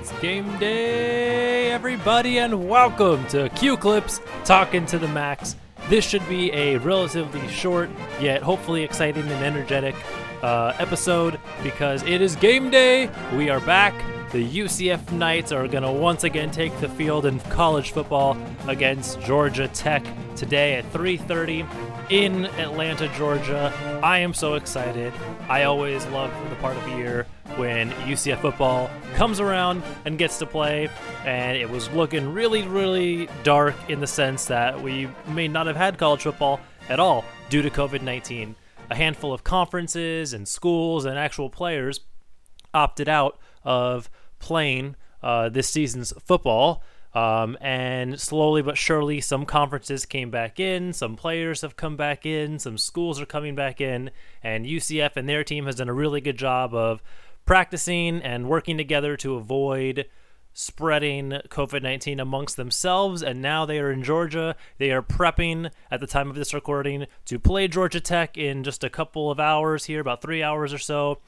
It's game day, everybody, and welcome to Queue Clips Talking to the Max. This should be a relatively short, yet hopefully exciting and energetic uh, episode because it is game day. We are back. The UCF Knights are going to once again take the field in college football against Georgia Tech today at 3:30 in Atlanta, Georgia. I am so excited. I always love the part of the year when UCF football comes around and gets to play, and it was looking really, really dark in the sense that we may not have had college football at all due to COVID 19. A handful of conferences and schools and actual players opted out of playing uh, this season's football. Um, and slowly but surely, some conferences came back in, some players have come back in, some schools are coming back in, and UCF and their team has done a really good job of practicing and working together to avoid spreading COVID 19 amongst themselves. And now they are in Georgia. They are prepping at the time of this recording to play Georgia Tech in just a couple of hours here, about three hours or so.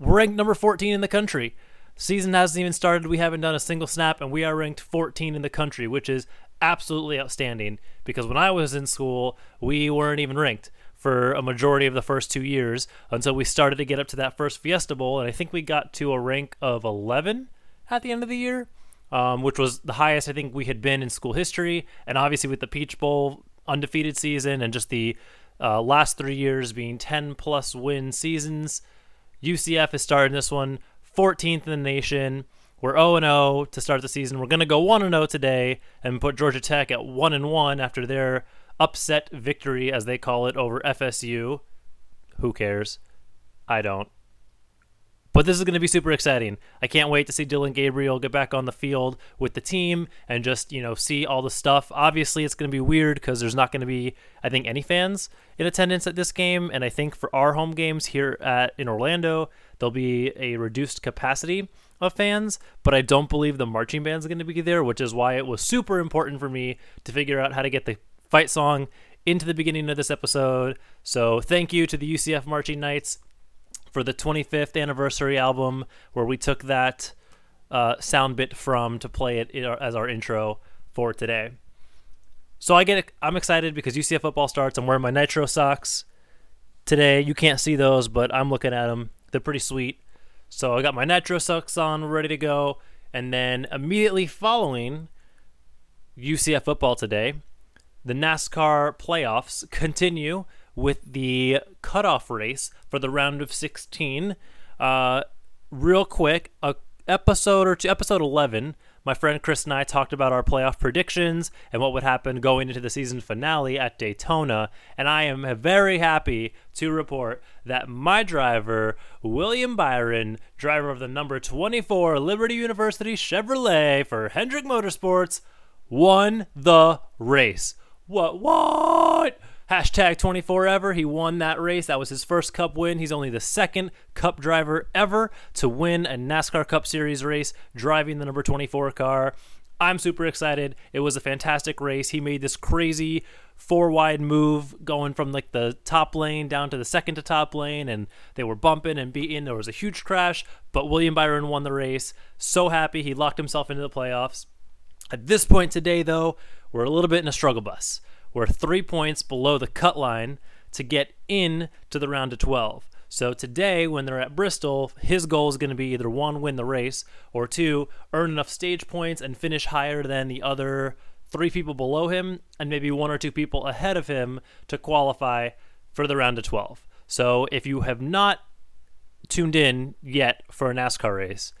We're ranked number 14 in the country. Season hasn't even started. We haven't done a single snap, and we are ranked 14 in the country, which is absolutely outstanding because when I was in school, we weren't even ranked for a majority of the first two years until we started to get up to that first Fiesta Bowl, and I think we got to a rank of 11 at the end of the year, um, which was the highest I think we had been in school history. And obviously, with the Peach Bowl undefeated season and just the uh, last three years being 10 plus win seasons, UCF is starting this one 14th in the nation. We're 0 0 to start the season. We're going to go 1 0 today and put Georgia Tech at 1 1 after their upset victory, as they call it, over FSU. Who cares? I don't. But this is going to be super exciting. I can't wait to see Dillon Gabriel get back on the field with the team and just, you know, see all the stuff. Obviously, it's going to be weird because there's not going to be, I think, any fans in attendance at this game. And I think for our home games here at in Orlando, there'll be a reduced capacity of fans, but I don't believe the marching band's going to be there, which is why it was super important for me to figure out how to get the fight song into the beginning of this episode. So thank you to the UCF Marching Knights for the 25th anniversary album, where we took that uh, sound bit from to play it as our intro for today. So I get. I'm excited because UCF football starts. I'm wearing my Knightro socks today. You can't see those, but I'm looking at them. They're pretty sweet. So I got my Knightro socks on, ready to go. And then immediately following UCF football today, the NASCAR playoffs continue with the cutoff race for the round of 16. Uh, real quick, a episode or two, episode 11, my friend Chris and I talked about our playoff predictions and what would happen going into the season finale at Daytona. And I am very happy to report that my driver, William Byron, driver of the number 24 Liberty University Chevrolet for Hendrick Motorsports, won the race. What? What? Hashtag 24 ever. He won that race. That was his first Cup win. He's only the second Cup driver ever to win a NASCAR Cup Series race driving the number 24 car. I'm super excited. It was a fantastic race. He made this crazy four wide move going from like the top lane down to the second to top lane, and they were bumping and beating. There was a huge crash, but William Byron won the race. So happy he locked himself into the playoffs. At this point today, though, we're a little bit in a struggle bus. We're three points below the cut line to get in to the round of 12. So today, when they're at Bristol, his goal is going to be either one, win the race, or two, earn enough stage points and finish higher than the other three people below him and maybe one or two people ahead of him to qualify for the round of 12. So if you have not tuned in yet for a NASCAR race,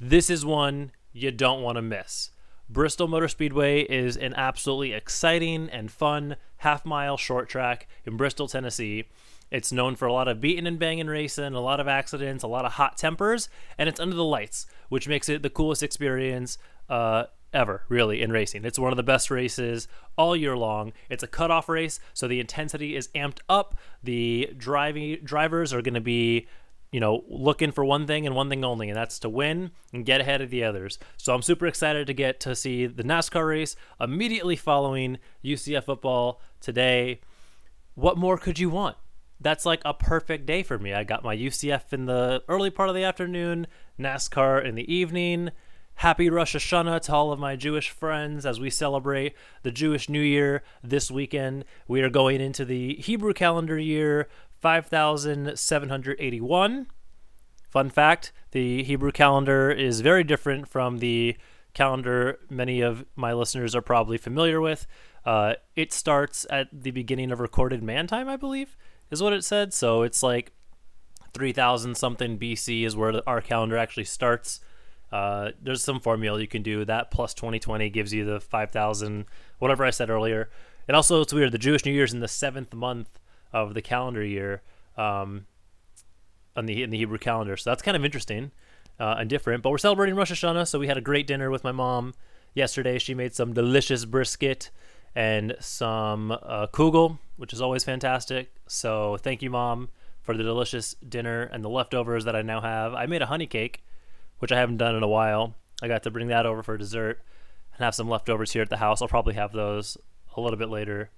this is one you don't want to miss. Bristol Motor Speedway is an absolutely exciting and fun half mile short track in Bristol, Tennessee. It's known for a lot of beating and banging racing, a lot of accidents, a lot of hot tempers, and it's under the lights, which makes it the coolest experience uh, ever, really, in racing. It's one of the best races all year long. It's a cutoff race, so the intensity is amped up. The driving drivers are going to be you know, looking for one thing and one thing only, and that's to win and get ahead of the others. So I'm super excited to get to see the NASCAR race immediately following UCF football today. What more could you want? That's like a perfect day for me. I got my UCF in the early part of the afternoon, NASCAR in the evening. Happy Rosh Hashanah to all of my Jewish friends as we celebrate the Jewish New Year this weekend. We are going into the Hebrew calendar year 5781. Fun fact the Hebrew calendar is very different from the calendar many of my listeners are probably familiar with. Uh, it starts at the beginning of recorded man time, I believe, is what it said. So it's like 3000 something BC is where our calendar actually starts. Uh, there's some formula you can do. That plus 2020 gives you the 5000, whatever I said earlier. And also, it's weird. The Jewish New Year's in the seventh month of the calendar year um, on the in the Hebrew calendar. So that's kind of interesting uh, and different. But we're celebrating Rosh Hashanah, so we had a great dinner with my mom yesterday. She made some delicious brisket and some uh, kugel, which is always fantastic. So thank you, mom, for the delicious dinner and the leftovers that I now have. I made a honey cake, which I haven't done in a while. I got to bring that over for dessert and have some leftovers here at the house. I'll probably have those a little bit later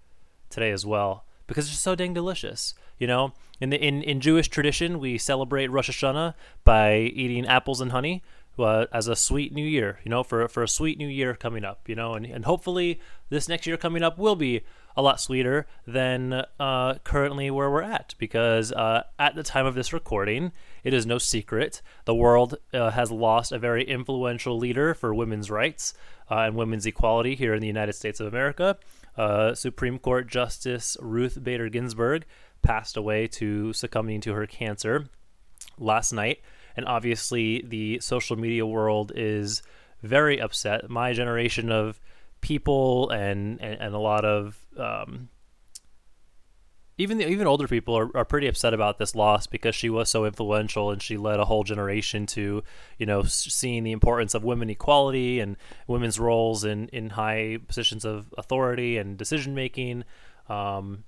today as well because it's so dang delicious. You know, in the in, in Jewish tradition, we celebrate Rosh Hashanah by eating apples and honey uh, as a sweet new year. You know, for for a sweet new year coming up. You know, and and hopefully this next year coming up will be a lot sweeter than uh, currently where we're at because uh, at the time of this recording, it is no secret the world uh, has lost a very influential leader for women's rights uh, and women's equality here in the United States of America. Uh, Supreme Court Justice Ruth Bader Ginsburg passed away to succumbing to her cancer last night. And obviously, the social media world is very upset. My generation of people and, and, and a lot of um, even the, even older people are, are pretty upset about this loss because she was so influential and she led a whole generation to you know seeing the importance of women equality and women's roles in in high positions of authority and decision making um,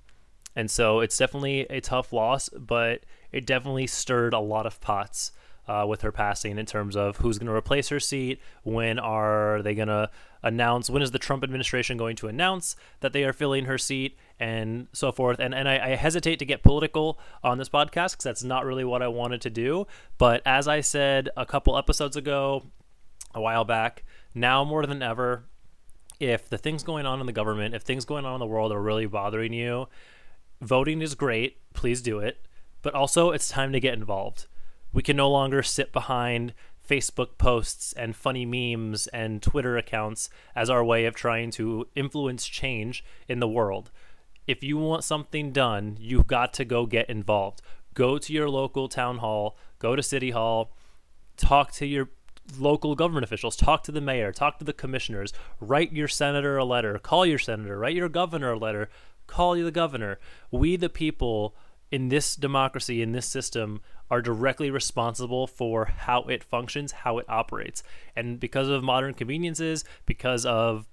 and so it's definitely a tough loss but it definitely stirred a lot of pots uh, with her passing in terms of who's going to replace her seat when are they going to announce when is the Trump administration going to announce that they are filling her seat and so forth. And and I, I hesitate to get political on this podcast because that's not really what I wanted to do. But as I said a couple episodes ago, a while back, now more than ever, if the things going on in the government, if things going on in the world are really bothering you, voting is great. Please do it. But also, it's time to get involved. We can no longer sit behind Facebook posts and funny memes and Twitter accounts as our way of trying to influence change in the world. If you want something done, you've got to go get involved. Go to your local town hall, go to city hall, talk to your local government officials, talk to the mayor, talk to the commissioners, write your senator a letter, call your senator, write your governor a letter, call you the governor. We, the people, in this democracy, in this system, are directly responsible for how it functions, how it operates. And because of modern conveniences, because of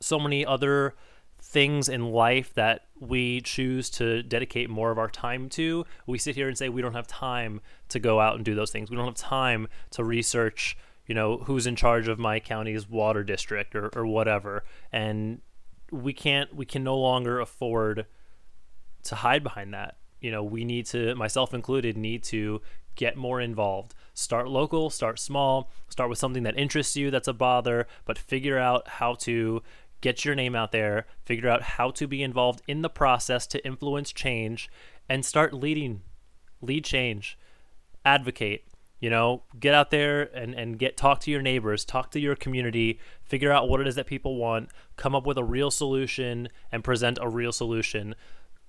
so many other things in life that we choose to dedicate more of our time to, we sit here and say we don't have time to go out and do those things. We don't have time to research, you know, who's in charge of my county's water district or, or whatever. And we can't, we can no longer afford to hide behind that you know we need to myself included need to get more involved. Start local start small start with something that interests you that's a bother but figure out how to get your name out there figure out how to be involved in the process to influence change and start leading lead change. Advocate you know get out there and, and get talk to your neighbors talk to your community figure out what it is that people want come up with a real solution and present a real solution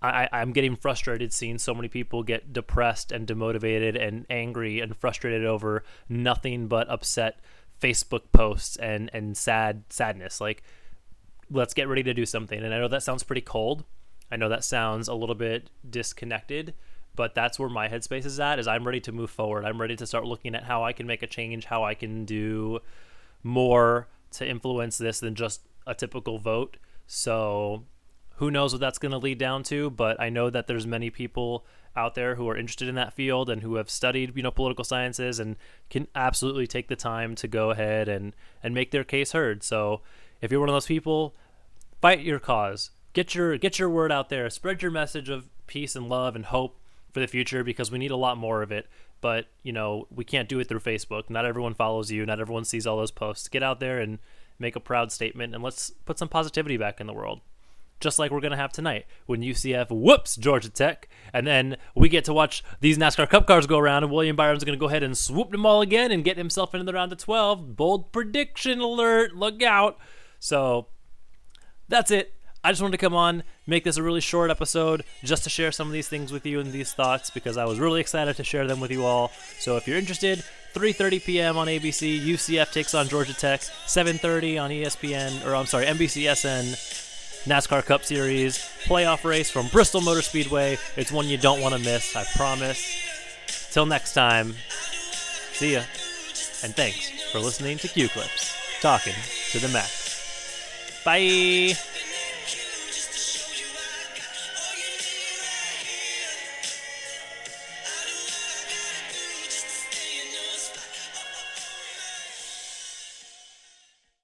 I, I'm getting frustrated seeing so many people get depressed and demotivated and angry and frustrated over nothing but upset Facebook posts and and sad sadness. Like, let's get ready to do something. And I know that sounds pretty cold. I know that sounds a little bit disconnected, but that's where my headspace is at. Is I'm ready to move forward. I'm ready to start looking at how I can make a change, how I can do more to influence this than just a typical vote. So who knows what that's going to lead down to but i know that there's many people out there who are interested in that field and who have studied you know political sciences and can absolutely take the time to go ahead and and make their case heard so if you're one of those people fight your cause get your get your word out there spread your message of peace and love and hope for the future because we need a lot more of it. But you know, we can't do it through Facebook. Not everyone follows you. Not everyone sees all those posts. Get out there and make a proud statement, and let's put some positivity back in the world just like we're going to have tonight when UCF whoops Georgia Tech. And then we get to watch these NASCAR Cup cars go around, and William Byron's going to go ahead and swoop them all again and get himself into the round of 12. Bold prediction alert. Look out. So that's it. I just wanted to come on, make this a really short episode just to share some of these things with you and these thoughts because I was really excited to share them with you all. So if you're interested, 3:30 p.m. on ABC, UCF takes on Georgia Tech. 7:30 on ESPN, or I'm sorry, NBCSN. NASCAR Cup Series playoff race from Bristol Motor Speedway. It's one you don't want to miss, I promise. Till next time, see ya. And thanks for listening to Queue Clips, talking to the max. Bye.